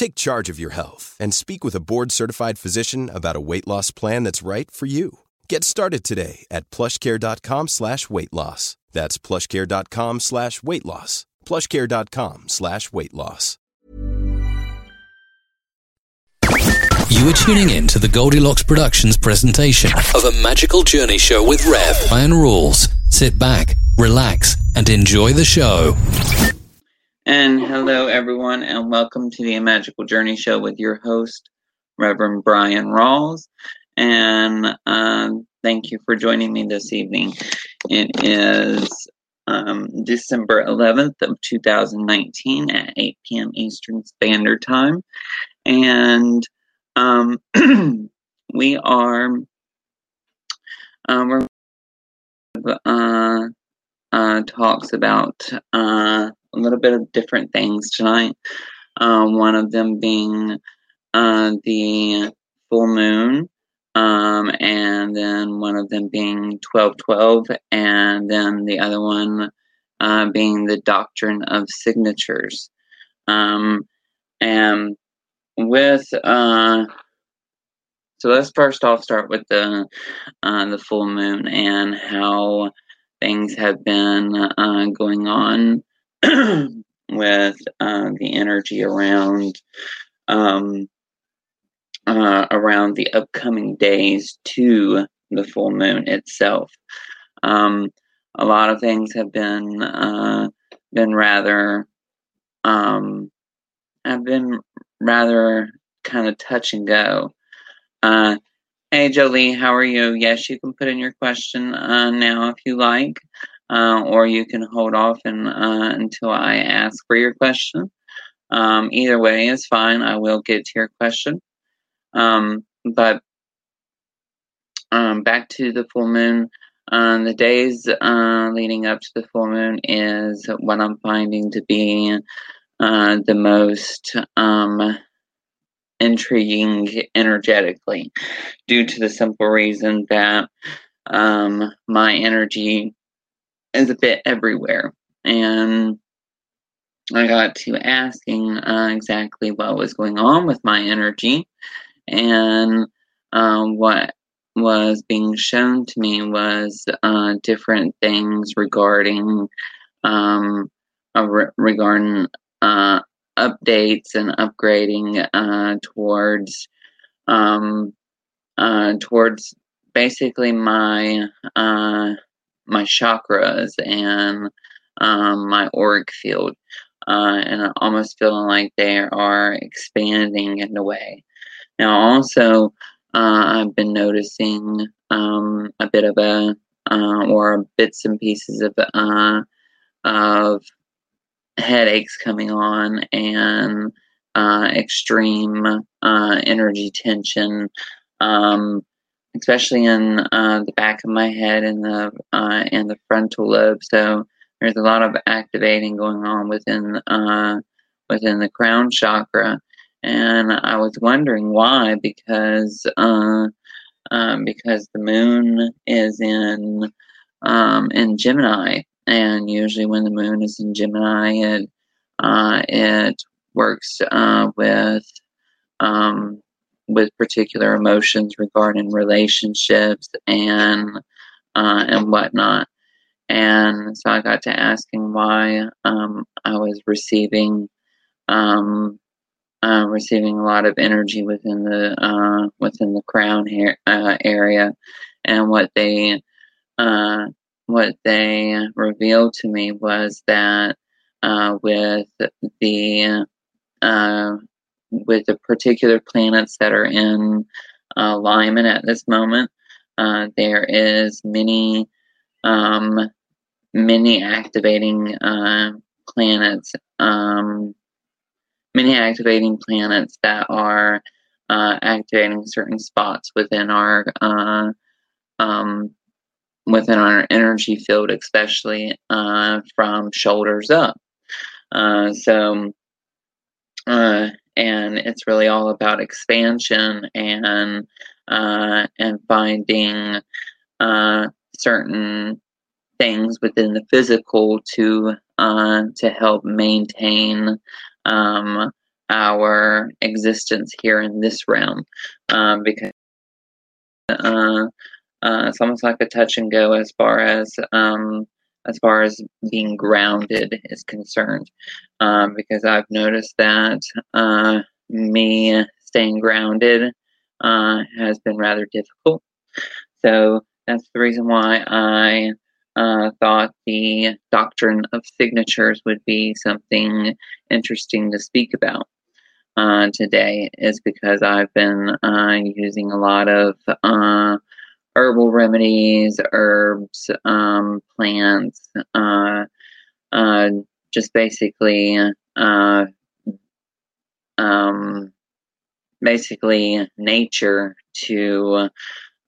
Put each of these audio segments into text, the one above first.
Take charge of your health and speak with a board-certified physician about a weight loss plan that's right for you. Get started today at plushcare.com slash weight loss. That's plushcare.com slash weight loss. plushcare.com slash weight loss. You are tuning in to the Goldilocks Productions presentation of a magical journey show with Rev. Brian Rawls. Sit back, relax, and enjoy the show. And hello, everyone, and welcome to the Magical Journey Show with your host, Reverend Brian Rawls. And um, thank you for joining me this evening. It is um, December 11th of 2019 at 8 p.m. Eastern Standard Time. And um, we are um, we're uh, uh, talks about uh, a little bit of different things tonight. Uh, one of them being uh, the full moon, um, and then one of them being 1212, and then the other one uh, being the doctrine of signatures. Um, and with uh, so let's first off start with the uh, the full moon and how things have been uh, going on with uh, the energy around um, uh, around the upcoming days to the full moon itself. Um, a lot of things have been uh, been rather um, have been rather kind of touch and go. Uh, hey Jolie, how are you? Yes, you can put in your question uh, now if you like, uh, or you can hold off and uh, until I ask for your question. Um, either way is fine. I will get to your question. Um, but um, back to the full moon. Uh, the days uh, leading up to the full moon is what I'm finding to be uh, the most um, intriguing energetically, due to the simple reason that um, my energy is a bit everywhere. And I got to asking uh, exactly what was going on with my energy and um, what was being shown to me was uh, different things regarding um, uh, re- regarding uh, updates and upgrading uh, towards um, uh, towards basically my uh, my chakras and um, my auric field, and almost feeling like they are expanding in a way. Now, also, uh, I've been noticing um, a bit of a uh, or bits and pieces of uh, of headaches coming on and uh, extreme uh, energy tension, um, especially in uh, the back of my head and the and the frontal lobe. So there's a lot of activating going on within within the crown chakra and I was wondering why because uh, um, because the moon is in um, in Gemini, and usually when the moon is in Gemini, it uh, it works uh, with um, with particular emotions regarding relationships and uh, and whatnot. And so I got to asking why um, I was receiving um, uh, receiving a lot of energy within the uh, within the crown uh, area, and what they uh, what they revealed to me was that uh, with the uh, with the particular planets that are in alignment at this moment, there is many um, many activating planets. Um, many activating planets that are uh, activating certain spots within our uh, um, within our energy field, especially uh, from shoulders up. Uh, so, uh, and it's really all about expansion and uh, and finding certain things within the physical to to help maintain um, our existence here in this realm um, because uh, uh, it's almost like a touch and go as far as um, as far as being grounded is concerned. Um, because I've noticed that uh, me staying grounded uh, has been rather difficult. So that's the reason why I uh, thought the doctrine of signatures would be something interesting to speak about uh, today, is because I've been uh, using a lot of uh, herbal remedies, herbs, um, plants, uh, uh, just basically. Um, basically nature to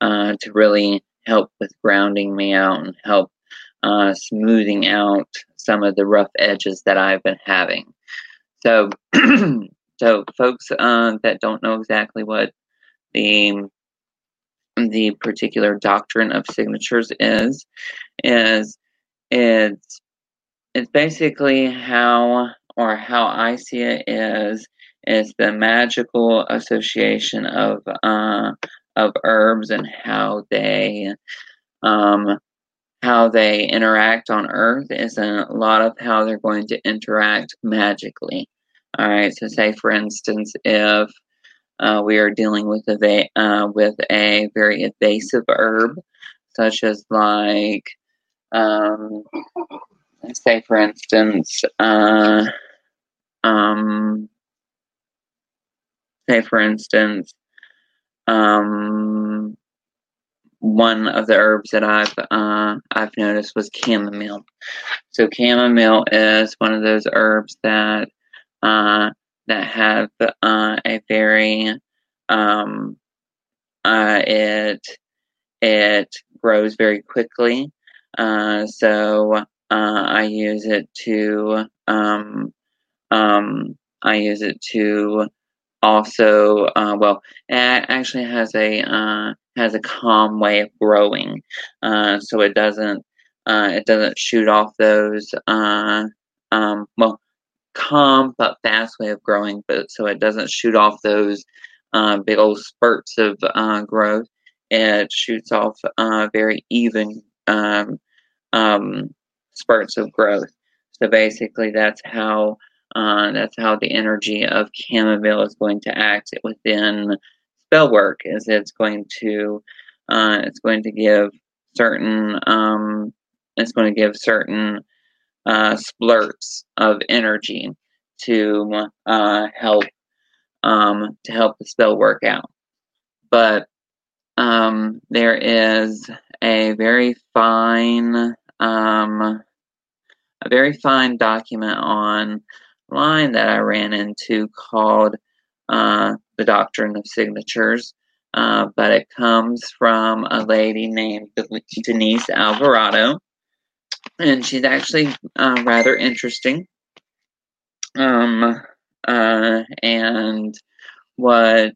uh, to really help with grounding me out and help uh, smoothing out some of the rough edges that I've been having. So, so folks uh, that don't know exactly what the the particular doctrine of signatures is, is it's it's basically how or how I see it is is the magical association of uh, of herbs and how they um, how they interact on Earth is a lot of how they're going to interact magically. All right, so say for instance, if uh, we are dealing with a uh, with a very evasive herb, such as like, um, say for instance, uh, um, say for instance, um, one of the herbs that I've uh, I've noticed was chamomile. So chamomile is one of those herbs that uh, that have uh, a very um, uh, it it grows very quickly. Uh, so uh, I use it to um, um, I use it to also well it actually has a has a calm way of growing, uh, so it doesn't uh, it doesn't shoot off those uh, um, well calm but fast way of growing, but so it doesn't shoot off those uh, big old spurts of uh, growth. It shoots off uh, very even um, um, spurts of growth. So basically, that's how that's how the energy of chamomile is going to act within spell work is it's going to uh, it's going to give certain um, it's going to give certain uh, splurts of energy to uh, help um, to help the spell work out. But um, there is a very fine um, a very fine document online that I ran into called uh, the doctrine of signatures, uh, but it comes from a lady named Denise Alvarado, and she's actually uh, rather interesting. Um, uh, and what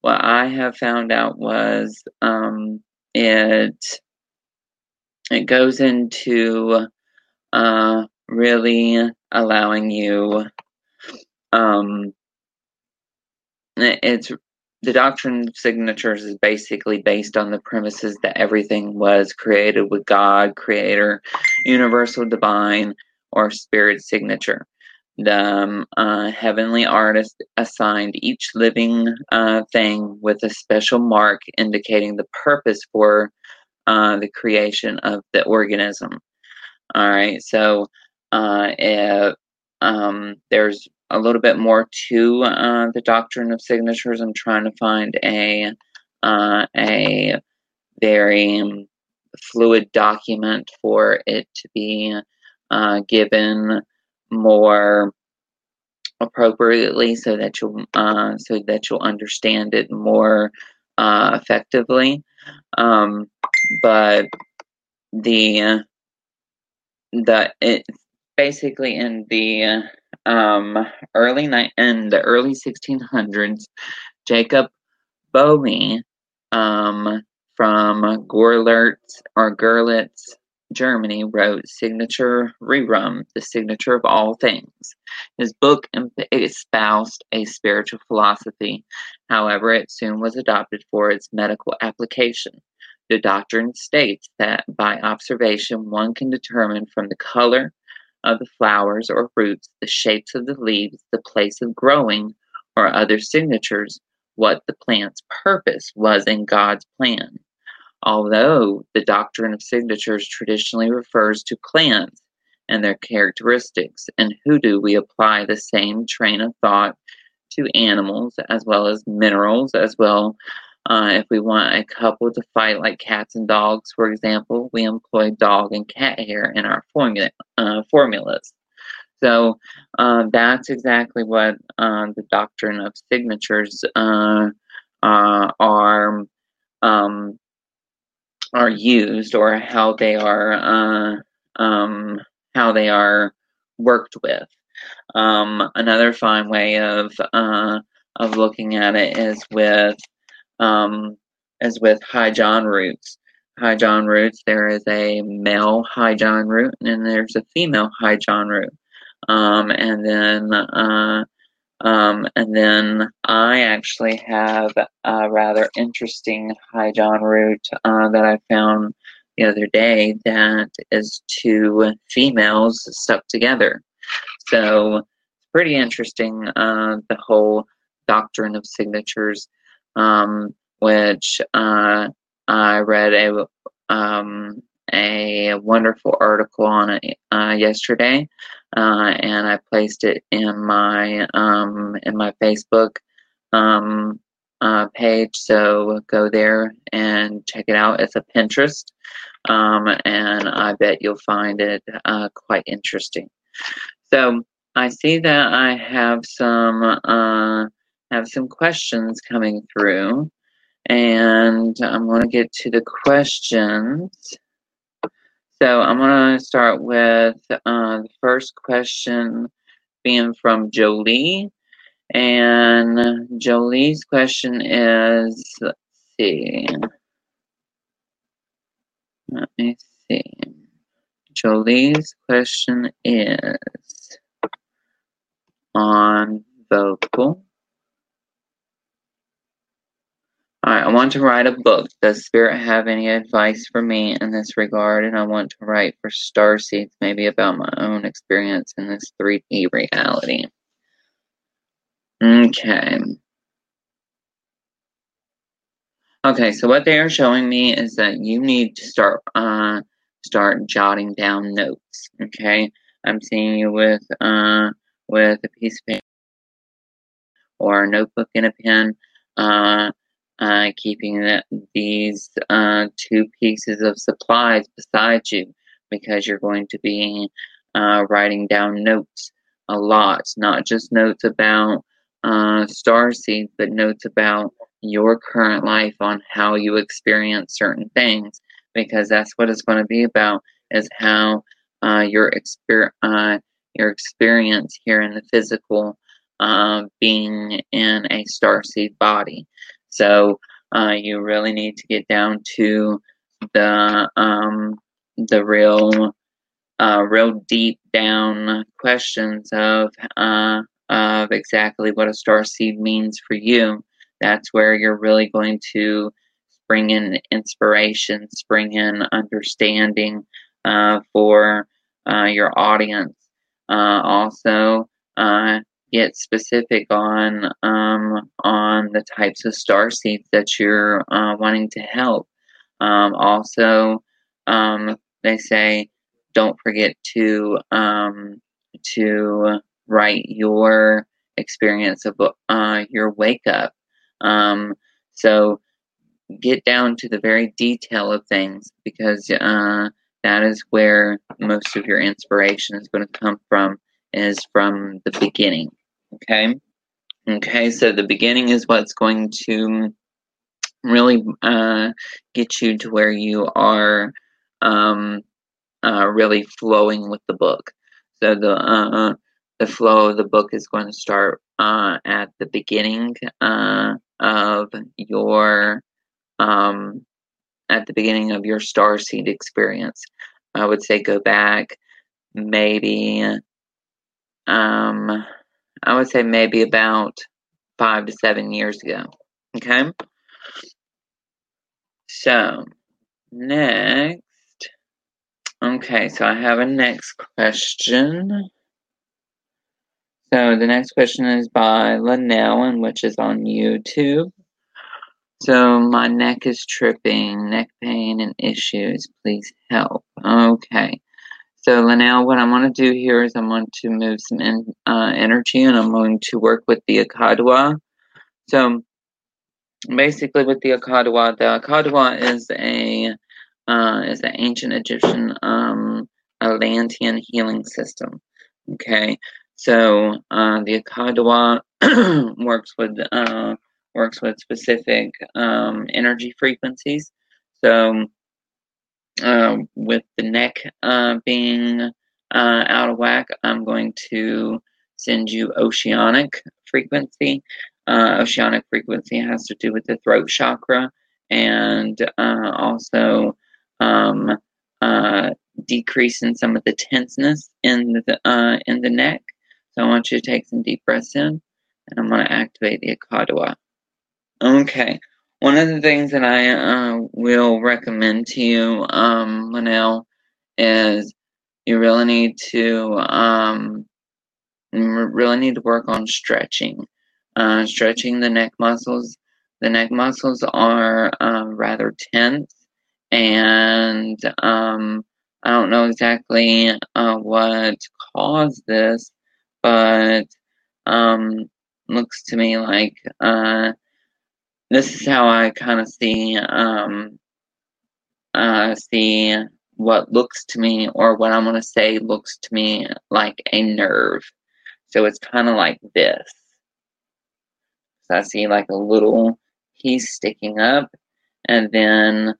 what I have found out was um, it it goes into uh, really allowing you um, it's the doctrine of signatures is basically based on the premises that everything was created with God, Creator, Universal Divine, or Spirit signature. The um, uh, heavenly artist assigned each living uh, thing with a special mark indicating the purpose for uh, the creation of the organism. All right, so uh, if, um, there's a little bit more to uh, the doctrine of signatures. I'm trying to find a uh, a very um, fluid document for it to be uh, given more appropriately, so that you'll uh, so that you'll understand it more uh, effectively. Um, but the the it basically in the um, early ni- in the early 1600s, Jacob Boehme um, from Gorlitz or Görlitz, Germany, wrote Signatura Rerum, The Signature of All Things. His book espoused a spiritual philosophy. However, it soon was adopted for its medical application. The doctrine states that by observation one can determine from the color, of the flowers or fruits, the shapes of the leaves, the place of growing, or other signatures, what the plant's purpose was in God's plan. Although the doctrine of signatures traditionally refers to plants and their characteristics, and who do we apply the same train of thought to animals as well as minerals as well uh, if we want a couple to fight like cats and dogs, for example, we employ dog and cat hair in our formula, uh, formulas. So uh, that's exactly what uh, the doctrine of signatures uh, uh, are um, are used, or how they are um, how they are worked with. Um, another fine way of of looking at it is with um, as with High John roots. High John roots, there is a male High John root and there's a female High John root. Um, and then, uh, um, and then I actually have a rather interesting High John root uh, that I found the other day that is two females stuck together. So it's pretty interesting, uh, the whole doctrine of signatures um, which uh, I read a um, a wonderful article on it uh, yesterday, uh, and I placed it in my um, in my Facebook um, uh, page. So go there and check it out. It's a Pinterest, um, and I bet you'll find it uh, quite interesting. So I see that I have some uh, have some questions coming through, and I'm going to get to the questions. So I'm going to start with uh, the first question being from Jolie. And Jolie's question is let's see. Let me see. Jolie's question is on vocal. Alright, I want to write a book. Does Spirit have any advice for me in this regard? And I want to write for Star Seeds, maybe about my own experience in this 3D reality. Okay. Okay, so what they are showing me is that you need to start uh start jotting down notes. Okay, I'm seeing you with uh with a piece of paper or a notebook and a pen. Uh, uh, keeping the, these uh, two pieces of supplies beside you because you're going to be uh, writing down notes a lot, not just notes about uh, star seeds, but notes about your current life on how you experience certain things because that's what it's going to be about is how uh, your exper- uh, your experience here in the physical being in a star seed body. So uh, you really need to get down to the um, the real uh, real deep down questions of uh, of exactly what a star seed means for you, that's where you're really going to bring in inspiration, bring in understanding uh, for uh, your audience. Uh, also, uh, get specific on um, on the types of star seeds that you're uh, wanting to help. Um, also, um, they say don't forget to um, to write your experience of uh, your wake up. Um, so get down to the very detail of things because uh, that is where most of your inspiration is going to come from is from the beginning okay okay so the beginning is what's going to really uh, get you to where you are um, uh, really flowing with the book so the uh, the flow of the book is going to start uh, at the beginning uh, of your um, at the beginning of your star seed experience. I would say go back maybe um, I would say maybe about five to seven years ago. Okay. So next, okay, so I have a next question. So the next question is by Linnell, and which is on YouTube. So my neck is tripping, neck pain and issues. Please help. Okay. So Linnell, what I'm going to do here is I'm going to move some in, uh, energy, and I'm going to work with the Akadwa. So basically, with the Akadwa, the Akadwa is a uh, is an ancient Egyptian um, Atlantean healing system. Okay, so uh, the Akadwa works with uh, works with specific um, energy frequencies. So uh, with the neck uh, being uh, out of whack, I'm going to send you oceanic frequency. Uh, oceanic frequency has to do with the throat chakra and uh, also um, decreasing some of the tenseness in the in the neck. So I want you to take some deep breaths in, and I'm going to activate the Akadwa. Okay. One of the things that I uh, will recommend to you, um, Linnell, is you really need to um, really need to work on stretching. Uh, stretching the neck muscles. The neck muscles are uh, rather tense, and um, I don't know exactly uh, what caused this, but um, looks to me like uh, this is how I kind of see um, uh, see what looks to me or what I'm gonna say looks to me like a nerve. So it's kind of like this. So I see like a little piece sticking up, and then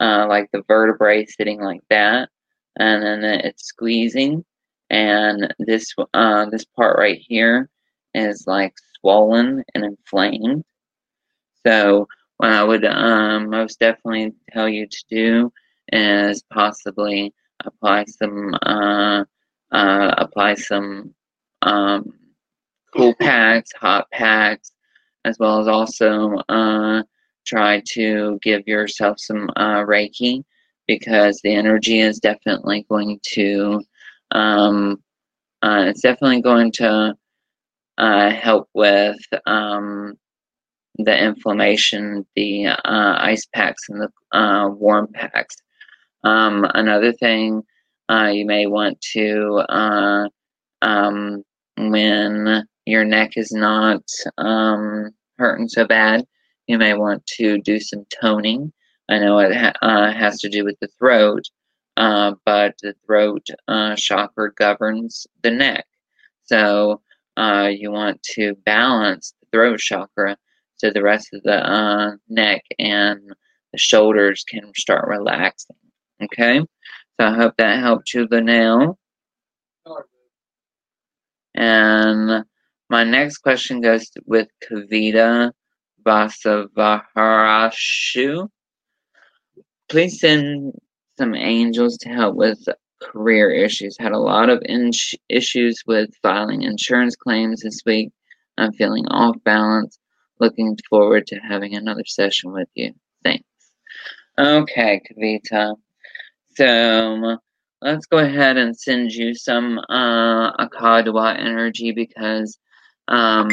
uh, like the vertebrae sitting like that, and then it's squeezing, and this uh, this part right here is like swollen and inflamed so what I would um, most definitely tell you to do is possibly apply some uh, uh, apply some um, cool packs, hot packs, as well as also uh, try to give yourself some uh, Reiki because the energy is definitely going to um, uh, it's definitely going to uh, help with um, the inflammation, the uh, ice packs, and the uh, warm packs. Um, another thing uh, you may want to, uh, um, when your neck is not um, hurting so bad, you may want to do some toning. I know it ha- uh, has to do with the throat, uh, but the throat chakra governs the neck. So you want to balance the throat chakra so the rest of the uh, neck and the shoulders can start relaxing. Okay, so I hope that helped you, Linnell. And my next question goes with Kavita Vasavarashu. Please send some angels to help with career issues. Had a lot of in- issues with filing insurance claims this week. I'm feeling off balance. Looking forward to having another session with you. Thanks. Okay, Kavita. So let's go ahead and send you some uh, Akadwa energy because um,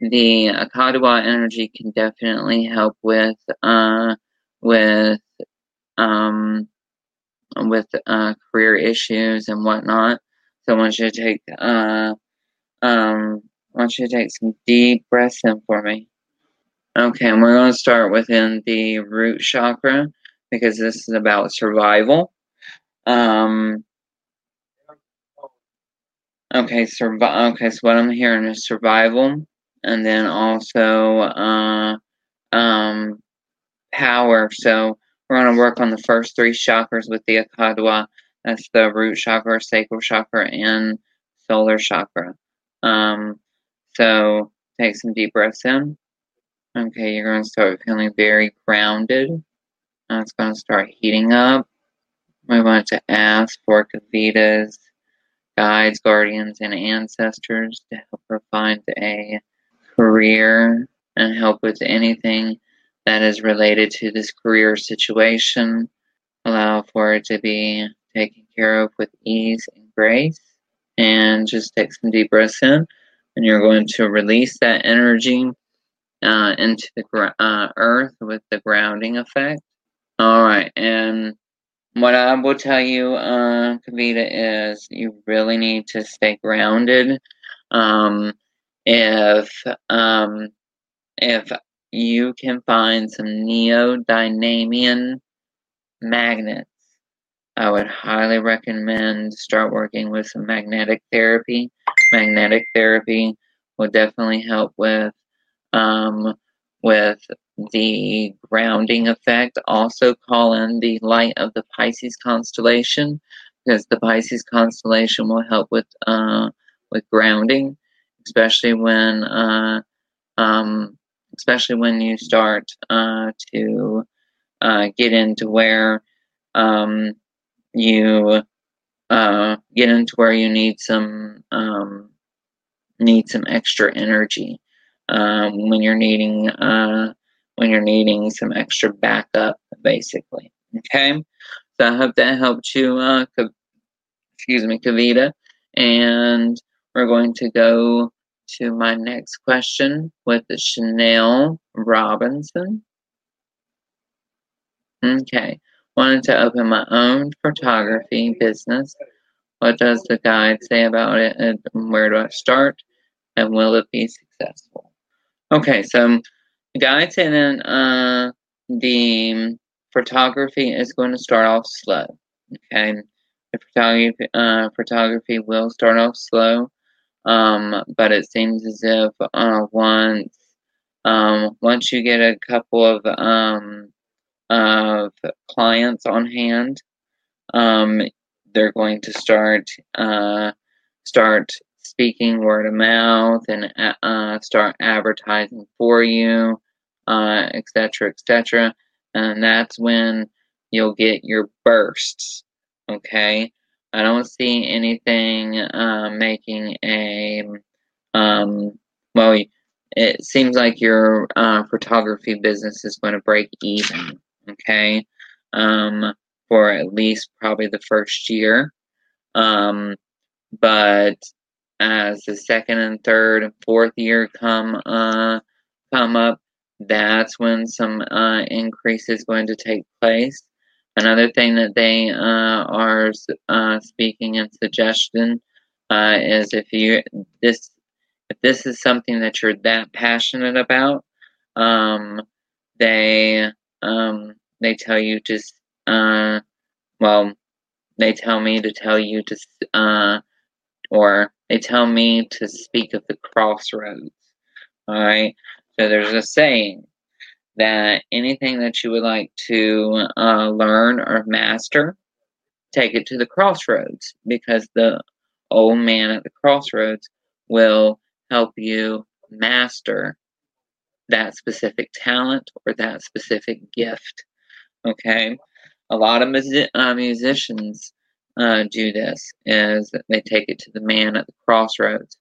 the Akadwa energy can definitely help with uh, with um, with uh, career issues and whatnot. So I want you to take uh, um, I want you to take some deep breaths in for me. Okay, and we're going to start within the root chakra because this is about survival. Um, okay, survival. Okay, so what I'm hearing is survival, and then also uh, um, power. So we're going to work on the first three chakras with the Akadwa. That's the root chakra, sacral chakra, and solar chakra. Um, so take some deep breaths in. Okay, you're going to start feeling very grounded. And it's going to start heating up. We want to ask for Kavita's guides, guardians, and ancestors to help her find a career and help with anything that is related to this career situation. Allow for it to be taken care of with ease and grace. And just take some deep breaths in. And you're going to release that energy uh, into the uh, earth with the grounding effect. All right. And what I will tell you, uh, Kavita, is you really need to stay grounded. Um, if um, if you can find some neodymium magnets, I would highly recommend start working with some magnetic therapy. Magnetic therapy will definitely help with um, with the grounding effect. Also call in the light of the Pisces constellation because the Pisces constellation will help with uh, with grounding, especially when uh, um, especially when you start uh, to uh, get into where um, you uh, get into where you need some um, need some extra energy um, when you're needing uh, when you're needing some extra backup, basically. Okay, so I hope that helped you. Uh, excuse me, Kavita, and we're going to go to my next question with Chanel Robinson. Okay, wanted to open my own photography business. What does the guide say about it, and where do I start, and will it be successful? Okay, so guides and then uh, the photography is going to start off slow. Okay, the photography uh, photography will start off slow, um, but it seems as if uh, once um, once you get a couple of um, of clients on hand, um, they're going to start uh, start speaking word of mouth and uh, start advertising for you, etc., uh, etc. And that's when you'll get your bursts. Okay, I don't see anything uh, making a um, well. It seems like your uh, photography business is going to break even. Okay, um, for at least probably the first year. Um, but as the second and third and fourth year come uh, come up, that's when some uh, increase is going to take place. Another thing that they uh, are uh, speaking and suggestion uh, is if you this if this is something that you're that passionate about, um, they um, they tell you to uh, well they tell me to tell you to uh, or they tell me to speak of the crossroads. Alright? So there's a saying that anything that you would like to uh, learn or master, take it to the crossroads because the old man at the crossroads will help you master that specific talent or that specific gift. Okay? A lot of uh, musicians uh, do this is they take it to the man at the crossroads.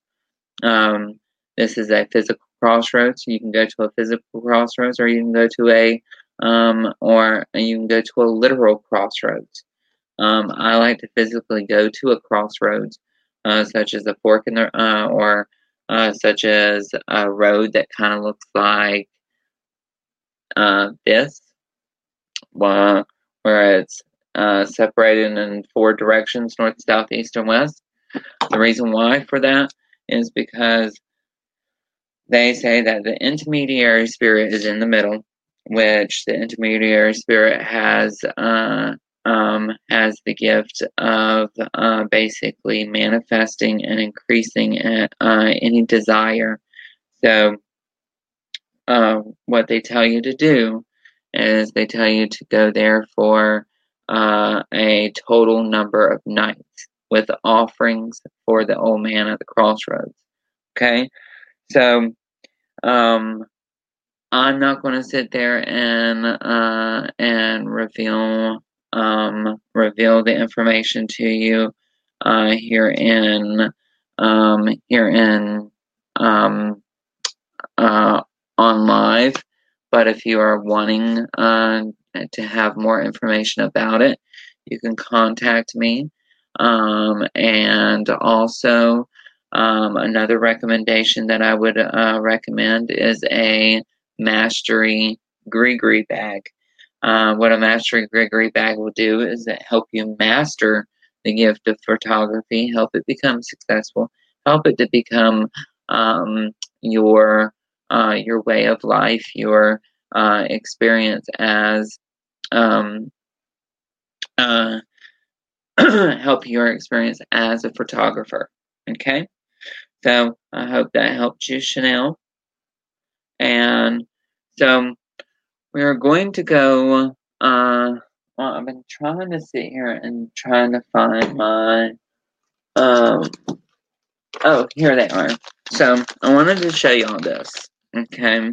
Um, this is a physical crossroads. You can go to a physical crossroads, or you can go to a um, or you can go to a literal crossroads. Um, I like to physically go to a crossroads, uh, such as a fork in the uh, or uh, such as a road that kind of looks like uh, this, where it's separated in four directions north, south, east, and west. The reason why for that is because they say that the intermediary spirit is in the middle, which the intermediary spirit has uh, um, has the gift of uh, basically manifesting and increasing uh, any desire. So, uh, what they tell you to do is they tell you to go there for uh, a total number of nights with offerings for the old man at the crossroads. Okay, so um, I'm not going to sit there and uh, and reveal um, reveal the information to you uh, here in um, here in um, uh, on live. But if you are wanting uh, to have more information about it, you can contact me. Um, and also, um, another recommendation that I would uh, recommend is a Mastery Grigri bag. Uh, what a Mastery Grigri bag will do is it help you master the gift of photography, help it become successful, help it to become um, your uh, your way of life, your uh, experience as um, uh, help your experience as a photographer. Okay, so I hope that helped you, Chanel. And so we are going to go. Uh, well, I've been trying to sit here and trying to find my. Um, oh, here they are. So I wanted to show you all this, okay?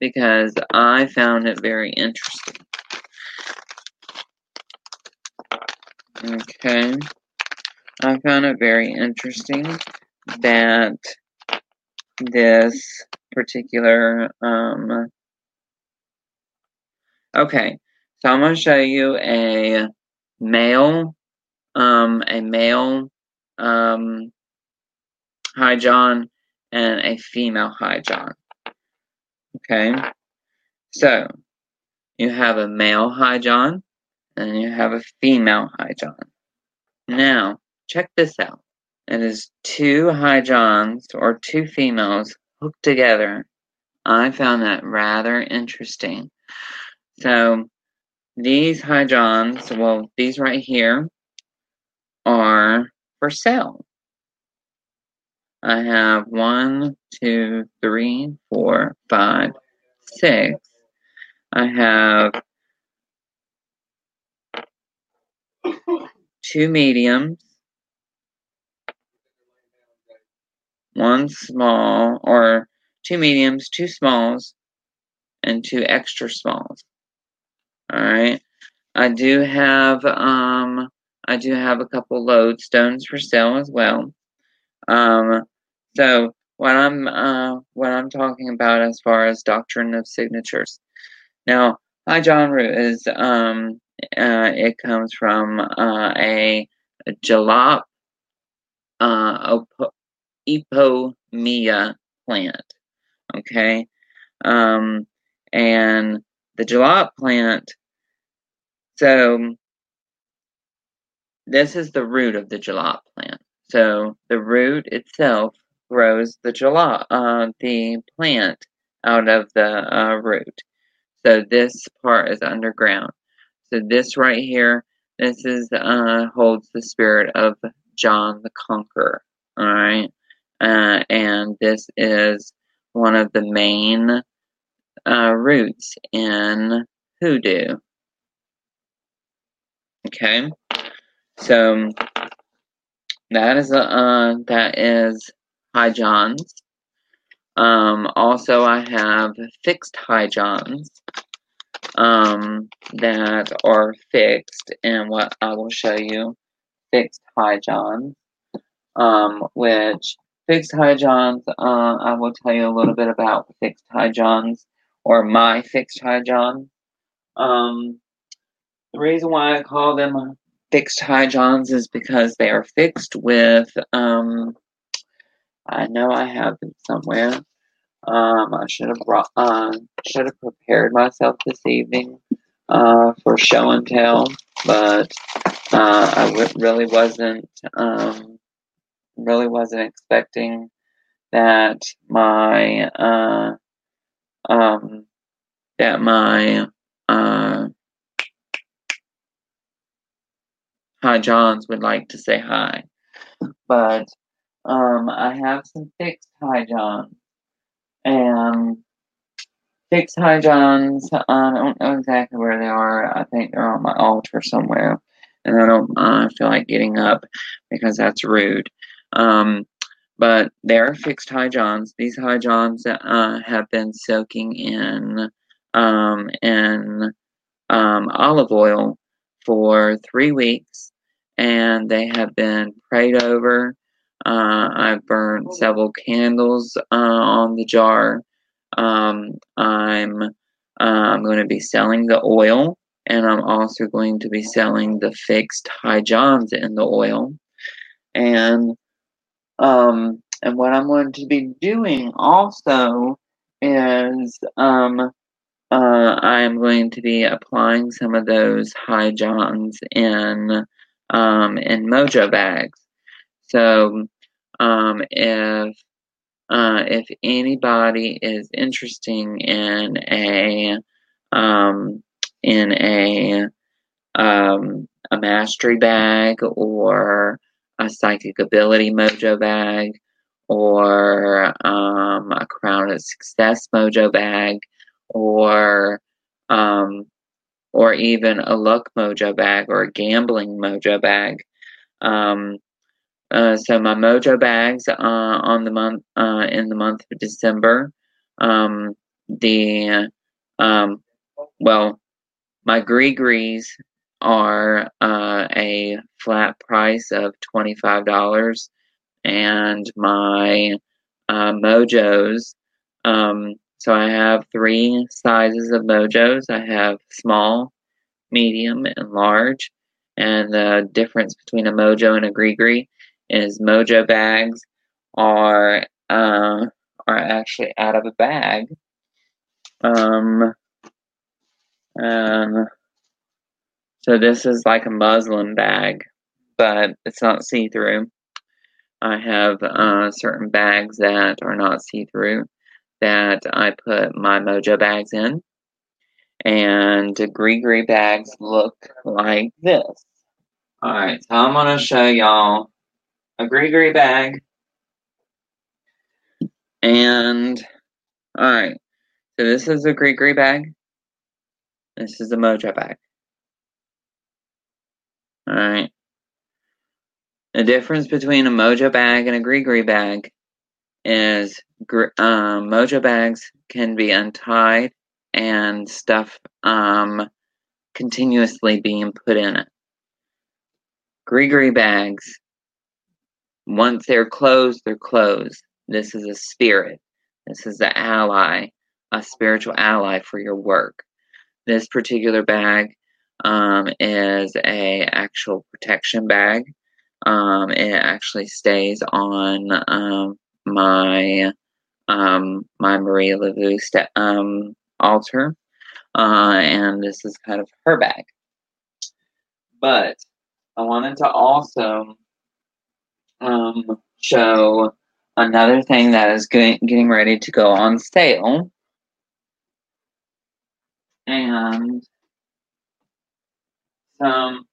Because I found it very interesting. Okay. I found it very interesting that this particular um okay so i'm going to show you a male um a male um high john and a female high john okay so you have a male high john and you have a female john now check this out it is two johns or two females hooked together. I found that rather interesting. So these johns, well, these right here are for sale. I have one, two, three, four, five, six. I have two mediums, one small or two mediums, two smalls, and two extra smalls. All right. I do have um I do have a couple lodestones for sale as well. Um so what I'm uh what I'm talking about as far as doctrine of signatures. Now, High John root is um it comes from uh a, jalap uh Ipomoea plant. Okay. Um, and the jalap plant, so this is the root of the jalap plant. So the root itself grows the jalap, uh, the plant out of the uh, root. So this part is underground. So this right here, this is uh, holds the spirit of John the Conqueror. All right uh, and this is one of the main uh, roots in hoodoo. Okay, so that is uh that is high johns. Um, also, I have fixed high johns um, that are fixed, and what I will show you fixed high johns, um, which fixed high johns, uh, I will tell you a little bit about fixed high johns or my fixed high john. Um, the reason why I call them fixed high johns is because they are fixed with, um, I know I have them somewhere. Um, I should have brought, uh, should have prepared myself this evening uh, for show and tell, but uh, I w- really wasn't, um, really wasn't expecting that my, uh, um, that my, uh, High Johns would like to say hi, but um, I have some fixed High Johns and fixed High Johns. Uh, I don't know exactly where they are. I think they're on my altar somewhere, and I don't uh, feel like getting up because that's rude. Um, but they're fixed High Johns. These High Johns uh, have been soaking in um, in um, olive oil for three weeks, and they have been prayed over. Uh, I've burned several candles uh, on the jar. Um, I'm uh, I'm going to be selling the oil, and I'm also going to be selling the fixed high johns in the oil, and um, and what I'm going to be doing also is um, uh, I'm going to be applying some of those high johns in um, in mojo bags. So um, if uh, if anybody is interested in a um, in a um, a mastery bag or a psychic ability mojo bag or um, a crown of success mojo bag or um, or even a luck mojo bag or a gambling mojo bag. Um, so my mojo bags uh, on the month uh, in the month of December, um, the um, well, my gree grees are uh, a flat price of twenty five dollars, and my uh, mojos. Um, so I have three sizes of mojos. I have small, medium, and large. And the difference between a mojo and a gree is mojo bags are uh, are actually out of a bag. Um, um, so this is like a muslin bag, but it's not see through. I have uh, certain bags that are not see through that I put my mojo bags in. And gris-gris bags look like this. Alright, so I'm going to show y'all a gree bag. And, alright, so this is a gree bag. This is a mojo bag. Alright. The difference between a mojo bag and a gree bag is um, mojo bags can be untied and stuff um, continuously being put in it. Gree bags, once they're closed, they're closed. This is a spirit. This is an ally, a spiritual ally for your work. This particular bag um, is a actual protection bag. Um, it actually stays on um, my um, my Maria Laveau um, altar, uh, and this is kind of her bag. But I wanted to also um, show another thing that is getting ready to go on sale. And some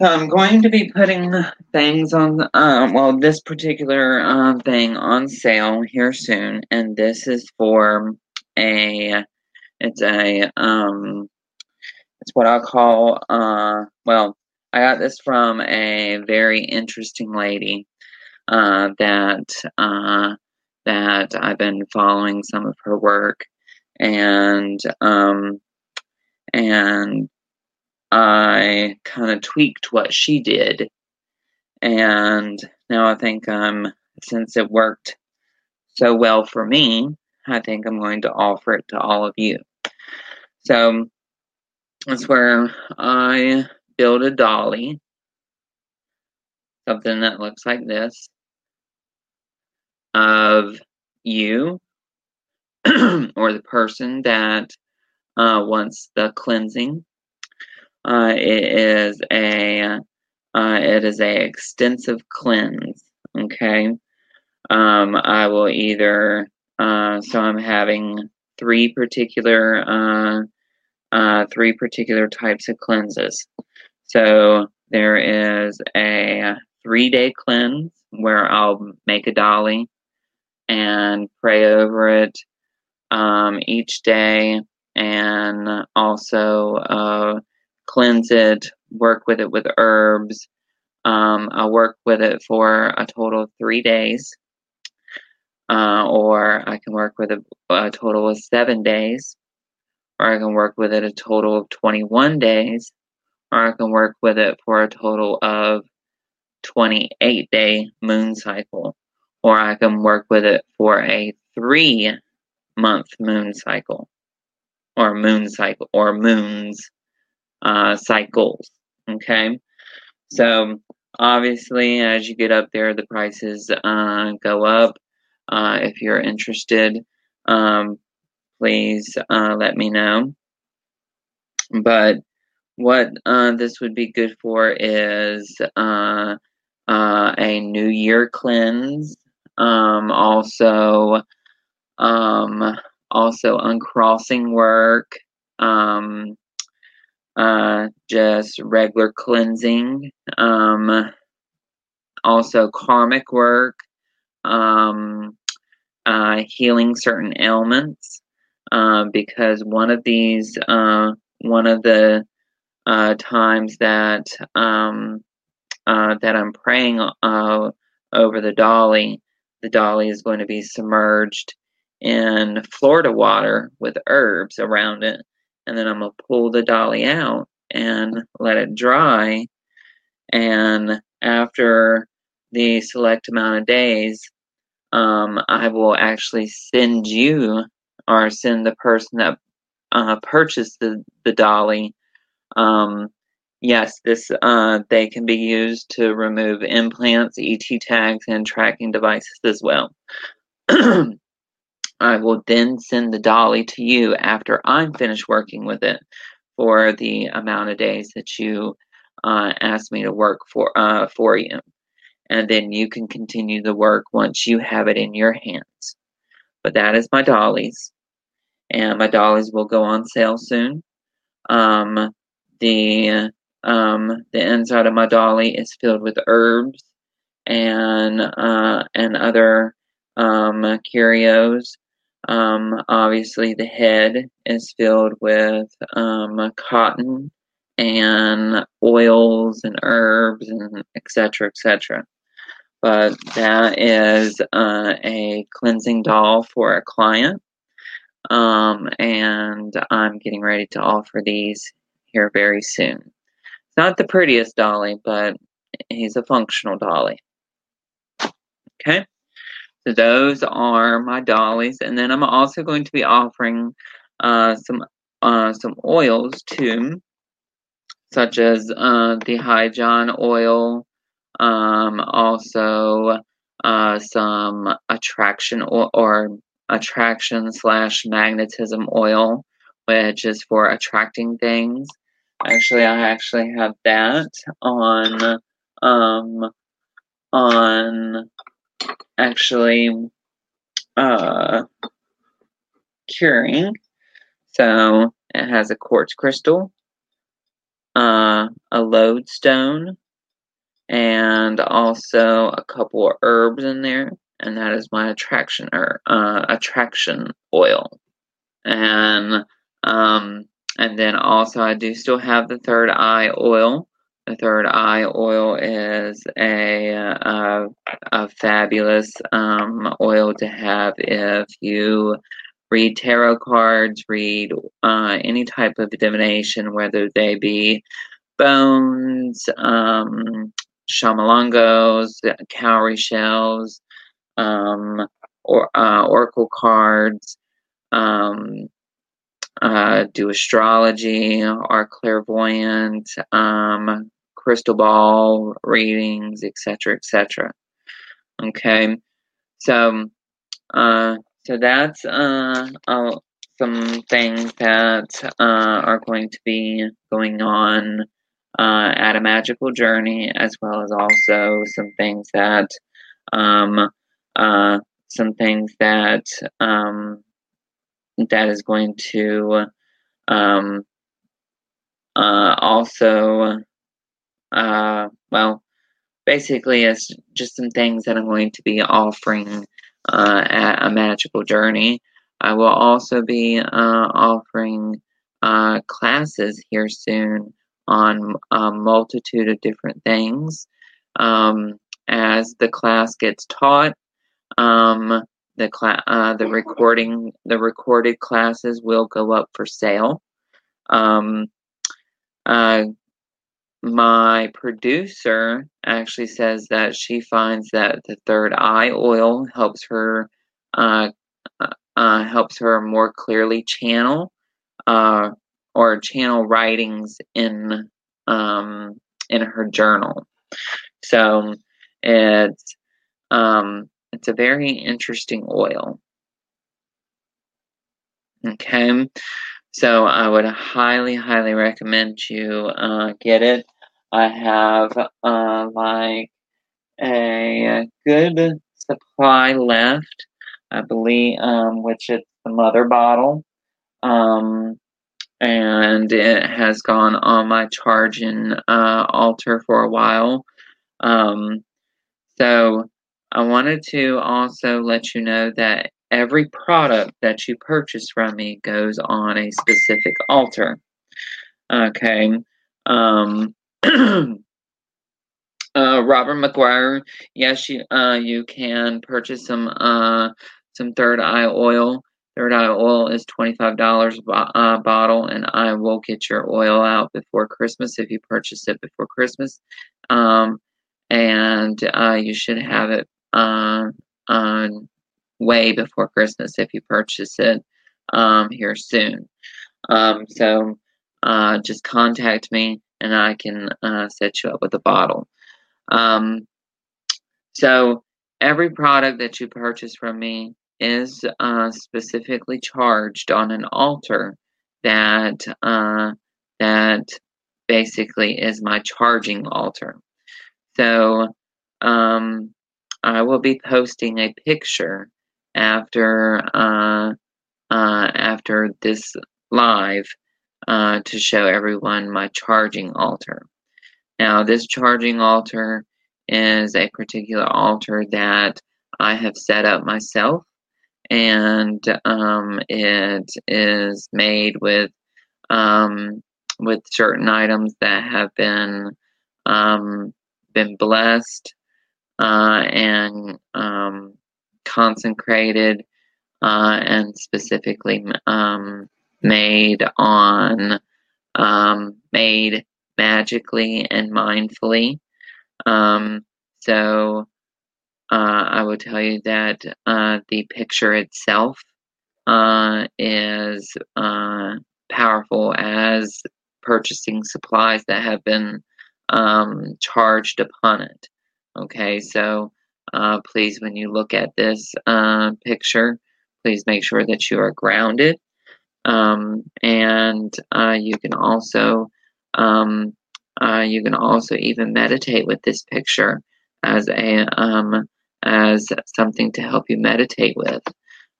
so I'm going to be putting things on, uh, well, this particular uh, thing on sale here soon, and this is for a, it's a, um, it's what I'll call, uh, well, I got this from a very interesting lady uh, that uh, that I've been following some of her work, and um, and I kind of tweaked what she did. And now I think um, since it worked so well for me, I think I'm going to offer it to all of you. So that's where I build a dolly, something that looks like this, of you or the person that uh, wants the cleansing. Uh, it is a uh, it is a extensive cleanse. Okay, um, I will either uh, so I'm having three particular uh, uh, three particular types of cleanses. So there is a three day cleanse where I'll make a dolly and pray over it um, each day and also uh, cleanse it, work with it with herbs. Um, I'll work with it for a total of three days. Uh, or I can work with it a total of seven days, or I can work with it a total of 21 days, I can work with it for a total of 28 day moon cycle, or I can work with it for a three month moon cycle, or moon cycle, or moons uh, cycles. Okay, so obviously, as you get up there, the prices uh, go up. Uh, if you're interested, um, please uh, let me know. But what uh, this would be good for is uh, uh, a New Year cleanse. Um, also, um, also uncrossing work. Um, uh, just regular cleansing. Um, also karmic work um, uh, healing certain ailments uh, because one of these, one of the uh, times that um, uh, that I'm praying uh, over the dolly, the dolly is going to be submerged in Florida water with herbs around it, and then I'm gonna pull the dolly out and let it dry, and after the select amount of days, um, I will actually send you or send the person that uh, purchased the, the dolly. Um, yes, this uh, they can be used to remove implants, ET tags, and tracking devices as well. I will then send the dolly to you after I'm finished working with it for the amount of days that you uh, asked me to work for uh, for you and then you can continue the work once you have it in your hands. But that is my dollies, and my dollies will go on sale soon. Um, the um, the inside of my dolly is filled with herbs and uh, and other um, curios. Um, obviously, the head is filled with um, cotton and oils and herbs and etc. etc but that is uh, a cleansing doll for a client. Um, and I'm getting ready to offer these here very soon. It's not the prettiest dolly, but he's a functional dolly. Okay, so those are my dollies, and then I'm also going to be offering uh, some uh, some oils too, such as uh, the High John oil, um, also uh, some attraction or attraction slash magnetism oil, which is for attracting things. Actually, I actually have that on um, on actually uh, curing. So it has a quartz crystal, uh, a lodestone, and also a couple of herbs in there, and that is my attraction or uh, attraction oil, and um, and then also I do still have the third eye oil. The third eye oil is a a, a fabulous um, oil to have if you read tarot cards, read uh, any type of divination, whether they be bones, um, chamalongos, cowrie shells, um, or uh, oracle cards, um, uh, do astrology, are clairvoyant, um, crystal ball readings, etc., etc. Okay, so uh, so that's uh, uh, some things that uh, are going to be going on uh, at a magical journey, as well as also some things that um, uh, some things that um, that is going to um, uh, also uh, well basically it's just some things that I'm going to be offering uh, at a magical journey. I will also be uh, offering uh, classes here soon on a multitude of different things. Um, as the class gets taught, um, the cla- uh, the recording the recorded classes will go up for sale. Um, uh, my producer actually says that she finds that the third eye oil helps her uh, uh, uh helps her more clearly channel uh, or channel writings in um, in her journal. So it's um, it's a very interesting oil. Okay, so I would highly, highly recommend you uh, get it. I have uh, like a good supply left, I believe, um, which is the mother bottle. Um, and it has gone on my charging uh, altar for a while. Um, so I wanted to also let you know that every product that you purchase from me goes on a specific altar. Okay. Um, uh, Robert McGuire, yes, you uh, you can purchase some uh, some Third Eye oil. Third Eye oil is twenty five dollars a uh, bottle, and I will get your oil out before Christmas if you purchase it before Christmas. Um, and uh, you should have it uh, on way before Christmas if you purchase it um, here soon. Um, so uh, just contact me and I can uh, set you up with a bottle. Um, so every product that you purchase from me is uh, specifically charged on an altar that uh, that basically is my charging altar. So um, I will be posting a picture after uh, uh, after this live uh, to show everyone my charging altar. Now, this charging altar is a particular altar that I have set up myself, and um, it is made with um, with certain items that have been um, been blessed and um, consecrated uh, and specifically um, made on um, made magically and mindfully. Um, so uh, I will tell you that uh, the picture itself uh, is uh, powerful as purchasing supplies that have been um, charged upon it. Okay, so uh, please, when you look at this uh, picture, please make sure that you are grounded. Um, and uh, you can also um, uh, you can also even meditate with this picture as a um, as something to help you meditate with,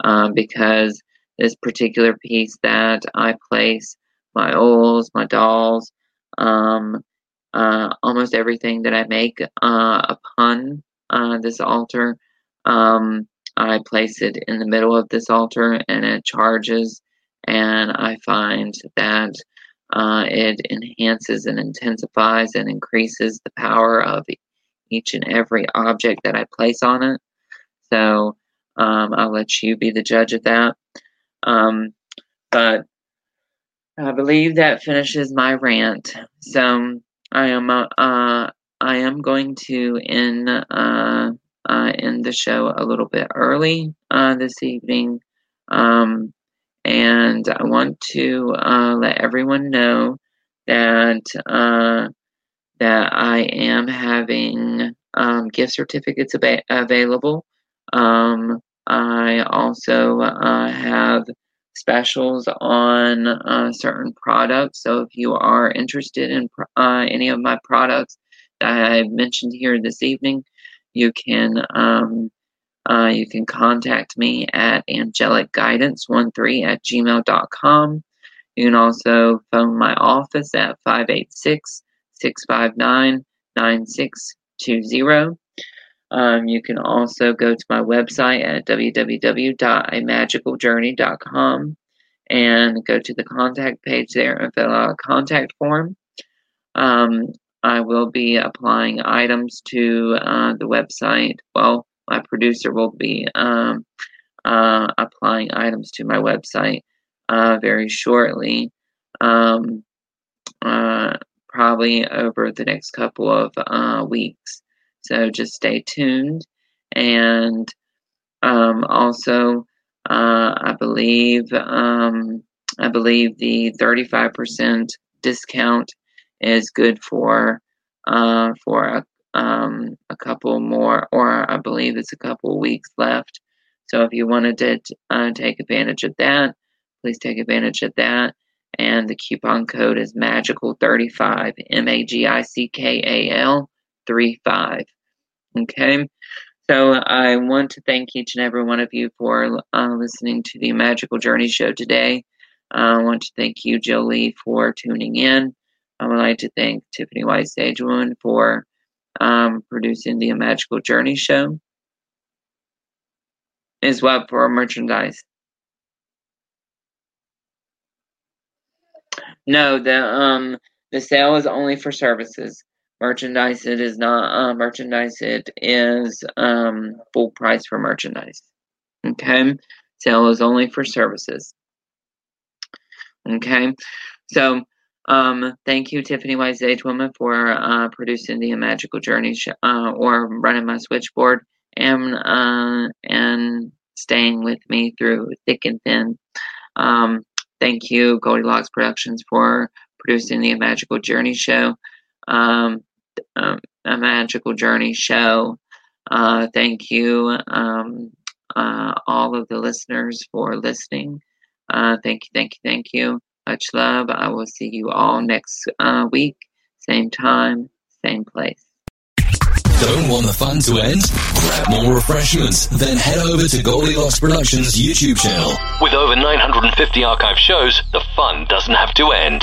um, because this particular piece that I place my oils, my dolls, um, almost everything that I make uh, upon uh, this altar. Um, I place it in the middle of this altar and it charges, and I find that uh, it enhances and intensifies and increases the power of each and every object that I place on it. So um, I'll let you be the judge of that. Um, but I believe that finishes my rant. So I am uh, uh I am going to end uh, uh end the show a little bit early uh this evening. Um, and I want to let everyone know that uh, that I am having um, gift certificates ab- available. Um, I also have specials on uh, certain products. So if you are interested in uh, any of my products that I mentioned here this evening, you can um, uh, you can contact me at angelicguidance13 at gmail.com. You can also phone my office at 586 659 9620. Um, you can also go to my website at www.amagicaljourney.com and go to the contact page there and fill out a contact form. Um, I will be applying items to uh, the website. Well, my producer will be um, uh, applying items to my website uh, very shortly. Um, uh, probably over the next couple of uh, weeks. So just stay tuned. And um, also, uh, I believe um, I believe the 35% discount is good for uh, for a, um, a couple more, or I believe it's a couple weeks left. So if you wanted to uh, take advantage of that, please take advantage of that and the coupon code is magical35 m-a-g-i-c-k-a-l 35 okay? So i want to thank each and every one of you for uh, listening to the magical journey show today. Uh, i want to thank you jolie for tuning in. I would like to thank tiffany white sagewoman for um, producing the magical journey show. As well for our merchandise. No, the um the sale is only for services. Merchandise it is not uh, merchandise it is um full price for merchandise. Okay? Sale is only for services. Okay? So um thank you Tiffany Wise Age Woman for uh producing the Magical Journey sh- uh or running my switchboard and uh and staying with me through thick and thin. Um Thank you, Goldilocks Productions, for producing the Magical Journey show. Um, um, a Magical Journey show. Uh, thank you, um, uh, all of the listeners, for listening. Uh, thank you, thank you, thank you. Much love. I will see you all next uh, week, same time, same place. Don't want the fun to end? Grab more refreshments, then head over to Goldilocks Productions YouTube channel. With over 950 archive shows, the fun doesn't have to end.